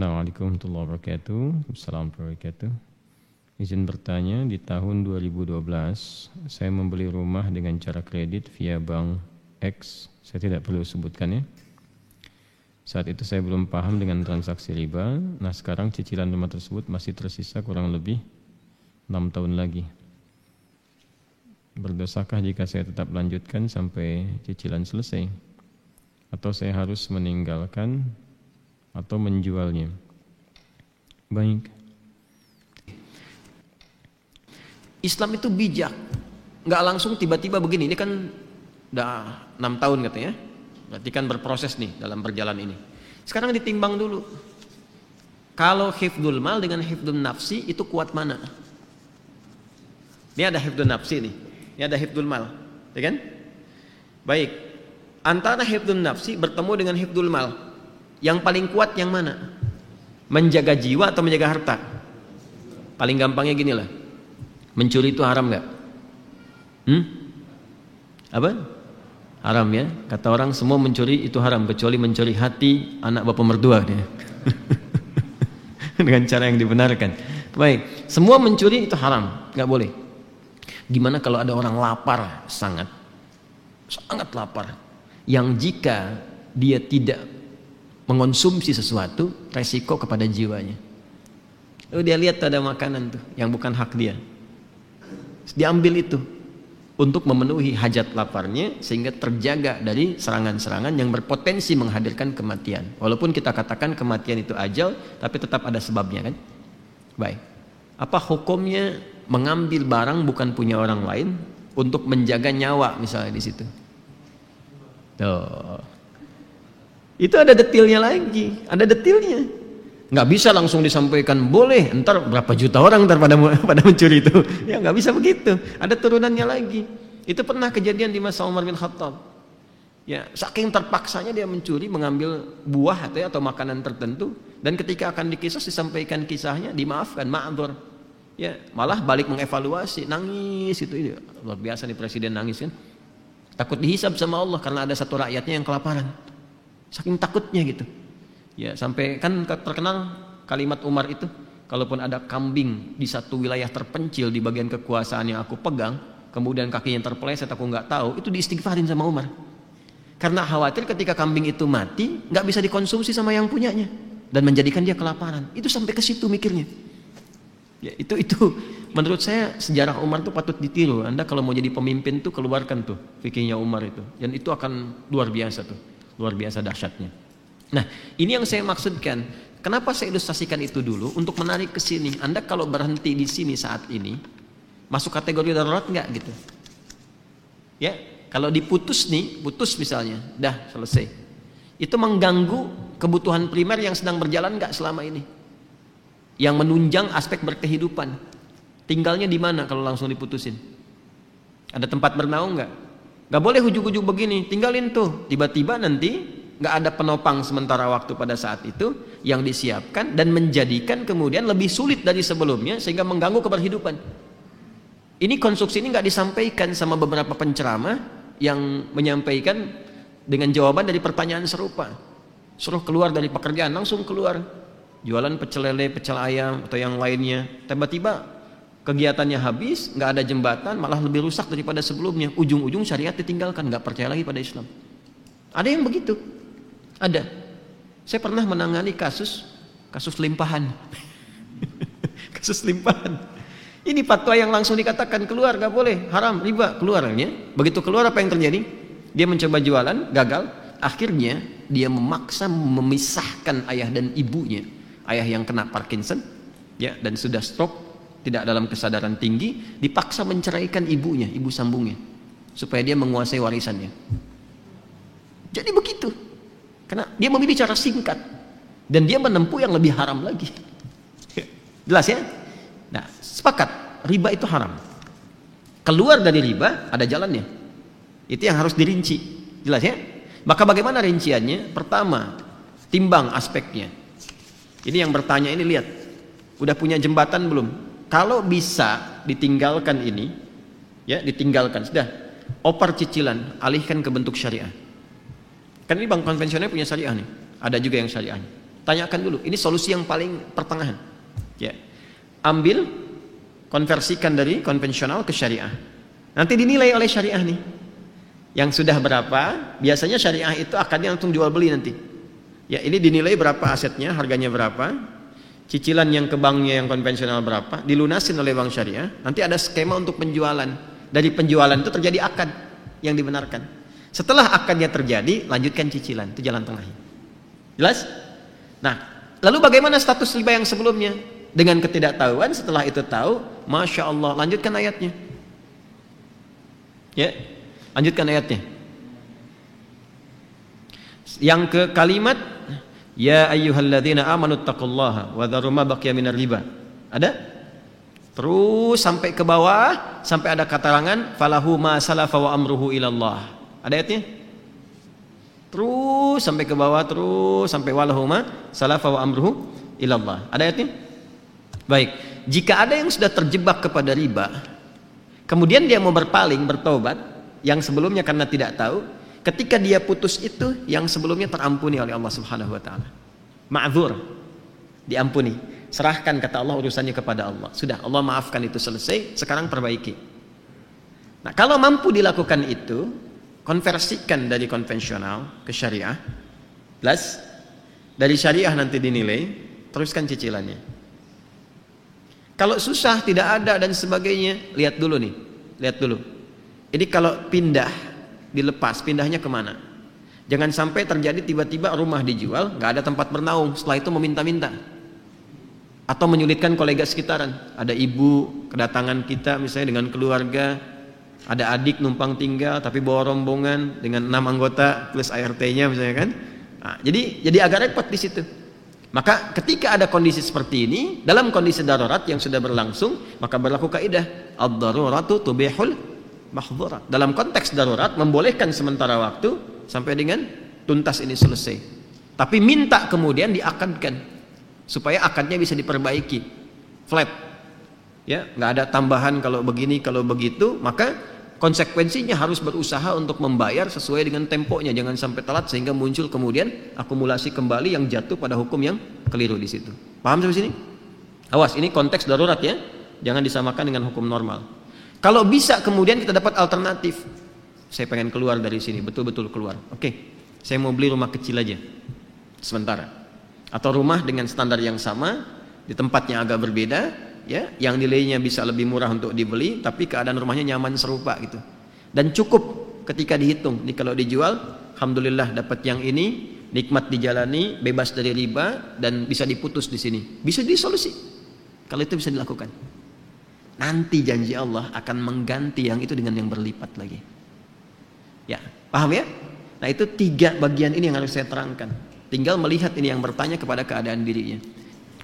Assalamualaikum warahmatullahi wabarakatuh. Assalamualaikum warahmatullahi wabarakatuh. Izin bertanya, di tahun 2012 saya membeli rumah dengan cara kredit via bank X. Saya tidak perlu sebutkan ya. Saat itu saya belum paham dengan transaksi riba. Nah sekarang cicilan rumah tersebut masih tersisa kurang lebih 6 tahun lagi. Berdosakah jika saya tetap lanjutkan sampai cicilan selesai? Atau saya harus meninggalkan atau menjualnya? Baik. Islam itu bijak. Nggak langsung tiba-tiba begini. Ini kan udah enam tahun katanya. Berarti kan berproses nih dalam perjalanan ini. Sekarang ditimbang dulu. Kalau hifdul mal dengan hifdul nafsi itu kuat mana? Ini ada hifdul nafsi nih. Ini ada hifdul mal. Ya kan? Baik. Antara hifdul nafsi bertemu dengan hifdul mal. Yang paling kuat yang mana? Menjaga jiwa atau menjaga harta? Paling gampangnya gini lah Mencuri itu haram nggak? Hmm? Apa? Haram ya. Kata orang semua mencuri itu haram kecuali mencuri hati anak bapak mertua dia. Dengan cara yang dibenarkan. Baik, semua mencuri itu haram, nggak boleh. Gimana kalau ada orang lapar sangat, sangat lapar, yang jika dia tidak mengonsumsi sesuatu, resiko kepada jiwanya. Lalu dia lihat ada makanan tuh yang bukan hak dia, diambil itu untuk memenuhi hajat laparnya sehingga terjaga dari serangan-serangan yang berpotensi menghadirkan kematian. Walaupun kita katakan kematian itu ajal, tapi tetap ada sebabnya kan? Baik. Apa hukumnya mengambil barang bukan punya orang lain untuk menjaga nyawa misalnya di situ? Tuh. Itu ada detailnya lagi, ada detailnya nggak bisa langsung disampaikan boleh ntar berapa juta orang ntar pada pada mencuri itu. Ya nggak bisa begitu. Ada turunannya lagi. Itu pernah kejadian di masa Umar bin Khattab. Ya saking terpaksanya dia mencuri mengambil buah atau atau makanan tertentu dan ketika akan dikisah disampaikan kisahnya dimaafkan ma'adzur ya malah balik mengevaluasi nangis itu. Luar biasa nih presiden nangis kan. Takut dihisap sama Allah karena ada satu rakyatnya yang kelaparan saking takutnya gitu Ya, sampai kan terkenal kalimat Umar itu, kalaupun ada kambing di satu wilayah terpencil di bagian kekuasaan yang aku pegang, kemudian kakinya terpeleset aku nggak tahu, itu diistighfarin sama Umar. Karena khawatir ketika kambing itu mati, nggak bisa dikonsumsi sama yang punyanya dan menjadikan dia kelaparan. Itu sampai ke situ mikirnya. Ya, itu itu menurut saya sejarah Umar itu patut ditiru. Anda kalau mau jadi pemimpin tuh keluarkan tuh fikihnya Umar itu. Dan itu akan luar biasa tuh. Luar biasa dahsyatnya. Nah, ini yang saya maksudkan. Kenapa saya ilustrasikan itu dulu untuk menarik ke sini. Anda kalau berhenti di sini saat ini, masuk kategori darurat nggak gitu? Ya, kalau diputus nih, putus misalnya, dah selesai. Itu mengganggu kebutuhan primer yang sedang berjalan nggak selama ini? Yang menunjang aspek berkehidupan. Tinggalnya di mana kalau langsung diputusin? Ada tempat bernaung nggak? Nggak boleh hujuk-hujuk begini, tinggalin tuh. Tiba-tiba nanti nggak ada penopang sementara waktu pada saat itu yang disiapkan dan menjadikan kemudian lebih sulit dari sebelumnya sehingga mengganggu keberhidupan. Ini konstruksi ini nggak disampaikan sama beberapa penceramah yang menyampaikan dengan jawaban dari pertanyaan serupa. Suruh keluar dari pekerjaan langsung keluar jualan pecel lele, pecel ayam atau yang lainnya. Tiba-tiba kegiatannya habis, nggak ada jembatan, malah lebih rusak daripada sebelumnya. Ujung-ujung syariat ditinggalkan, nggak percaya lagi pada Islam. Ada yang begitu. Ada. Saya pernah menangani kasus kasus limpahan. kasus limpahan. Ini fatwa yang langsung dikatakan keluar nggak boleh, haram, riba keluarnya. Begitu keluar apa yang terjadi? Dia mencoba jualan, gagal. Akhirnya dia memaksa memisahkan ayah dan ibunya. Ayah yang kena Parkinson, ya dan sudah stroke, tidak dalam kesadaran tinggi, dipaksa menceraikan ibunya, ibu sambungnya, supaya dia menguasai warisannya. Jadi begitu. Karena dia memilih cara singkat dan dia menempuh yang lebih haram lagi. Jelas ya? Nah, sepakat riba itu haram. Keluar dari riba ada jalannya. Itu yang harus dirinci. Jelas ya? Maka bagaimana rinciannya? Pertama, timbang aspeknya. Ini yang bertanya ini lihat. Udah punya jembatan belum? Kalau bisa ditinggalkan ini, ya ditinggalkan sudah. Opar cicilan, alihkan ke bentuk syariah. Kan ini bank konvensional punya syariah nih. Ada juga yang syariahnya. Tanyakan dulu. Ini solusi yang paling pertengahan. Ya. Ambil, konversikan dari konvensional ke syariah. Nanti dinilai oleh syariah nih. Yang sudah berapa? Biasanya syariah itu akadnya langsung jual beli nanti. Ya, ini dinilai berapa asetnya, harganya berapa, cicilan yang ke banknya yang konvensional berapa, dilunasin oleh bank syariah. Nanti ada skema untuk penjualan. Dari penjualan itu terjadi akad yang dibenarkan. Setelah akadnya terjadi, lanjutkan cicilan. Itu jalan tengahnya. Jelas? Nah, lalu bagaimana status riba yang sebelumnya? Dengan ketidaktahuan setelah itu tahu, Masya Allah, lanjutkan ayatnya. Ya, lanjutkan ayatnya. Yang ke kalimat Ya ayyuhalladzina amanu taqullaha wa dharu ma baqiya minar riba. Ada? Terus sampai ke bawah sampai ada katarangan falahu ma salafa wa amruhu ilallah. Ada ayatnya? Terus sampai ke bawah terus sampai walahu ma salafa wa amruhu ilallah. Ada ayatnya? Baik. Jika ada yang sudah terjebak kepada riba, kemudian dia mau berpaling, bertobat, yang sebelumnya karena tidak tahu, Ketika dia putus itu yang sebelumnya terampuni oleh Allah Subhanahu wa taala. Ma'dzur. Diampuni. Serahkan kata Allah urusannya kepada Allah. Sudah Allah maafkan itu selesai, sekarang perbaiki. Nah, kalau mampu dilakukan itu, konversikan dari konvensional ke syariah. Plus dari syariah nanti dinilai, teruskan cicilannya. Kalau susah, tidak ada dan sebagainya, lihat dulu nih. Lihat dulu. Ini kalau pindah dilepas, pindahnya ke mana? Jangan sampai terjadi tiba-tiba rumah dijual, nggak ada tempat bernaung, setelah itu meminta-minta. Atau menyulitkan kolega sekitaran. Ada ibu kedatangan kita misalnya dengan keluarga, ada adik numpang tinggal tapi bawa rombongan dengan enam anggota plus ART-nya misalnya kan. Nah, jadi jadi agak repot di situ. Maka ketika ada kondisi seperti ini, dalam kondisi darurat yang sudah berlangsung, maka berlaku kaidah ad-daruratu tubihul mahdhurat. Dalam konteks darurat membolehkan sementara waktu sampai dengan tuntas ini selesai. Tapi minta kemudian diakadkan supaya akadnya bisa diperbaiki. Flat. Ya, nggak ada tambahan kalau begini kalau begitu, maka konsekuensinya harus berusaha untuk membayar sesuai dengan temponya, jangan sampai telat sehingga muncul kemudian akumulasi kembali yang jatuh pada hukum yang keliru di situ. Paham sampai sini? Awas, ini konteks darurat ya. Jangan disamakan dengan hukum normal. Kalau bisa kemudian kita dapat alternatif. Saya pengen keluar dari sini, betul-betul keluar. Oke, saya mau beli rumah kecil aja. Sementara. Atau rumah dengan standar yang sama, di tempatnya agak berbeda, ya, yang nilainya bisa lebih murah untuk dibeli, tapi keadaan rumahnya nyaman serupa gitu. Dan cukup ketika dihitung. Ini kalau dijual, alhamdulillah dapat yang ini, nikmat dijalani, bebas dari riba dan bisa diputus di sini. Bisa disolusi. Kalau itu bisa dilakukan. Nanti janji Allah akan mengganti yang itu dengan yang berlipat lagi. Ya, paham ya? Nah itu tiga bagian ini yang harus saya terangkan. Tinggal melihat ini yang bertanya kepada keadaan dirinya.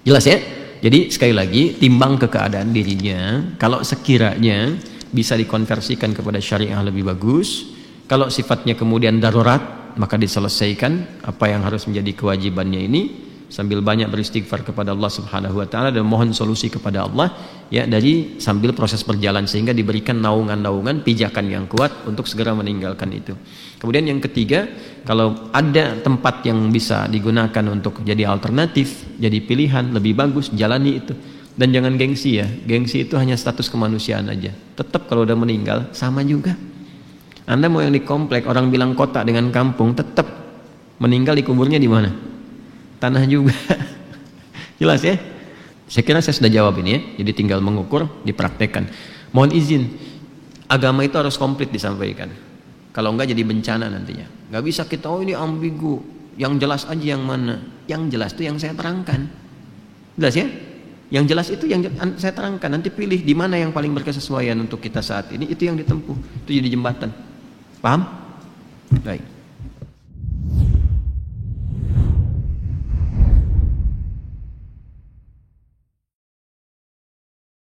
Jelas ya? Jadi sekali lagi timbang ke keadaan dirinya. Kalau sekiranya bisa dikonversikan kepada syariah lebih bagus. Kalau sifatnya kemudian darurat maka diselesaikan apa yang harus menjadi kewajibannya ini sambil banyak beristighfar kepada Allah Subhanahu wa taala dan mohon solusi kepada Allah ya dari sambil proses berjalan sehingga diberikan naungan-naungan pijakan yang kuat untuk segera meninggalkan itu. Kemudian yang ketiga, kalau ada tempat yang bisa digunakan untuk jadi alternatif, jadi pilihan lebih bagus jalani itu. Dan jangan gengsi ya. Gengsi itu hanya status kemanusiaan aja. Tetap kalau udah meninggal sama juga. Anda mau yang di komplek orang bilang kota dengan kampung tetap meninggal di kuburnya di mana? Tanah juga. Jelas ya? Saya kira saya sudah jawab ini ya. Jadi tinggal mengukur, dipraktekkan. Mohon izin, agama itu harus komplit disampaikan. Kalau enggak jadi bencana nantinya. Enggak bisa kita oh ini ambigu. Yang jelas aja yang mana? Yang jelas itu yang saya terangkan. Jelas ya? Yang jelas itu yang saya terangkan. Nanti pilih di mana yang paling berkesesuaian untuk kita saat ini. Itu yang ditempuh. Itu jadi jembatan. Paham? Baik.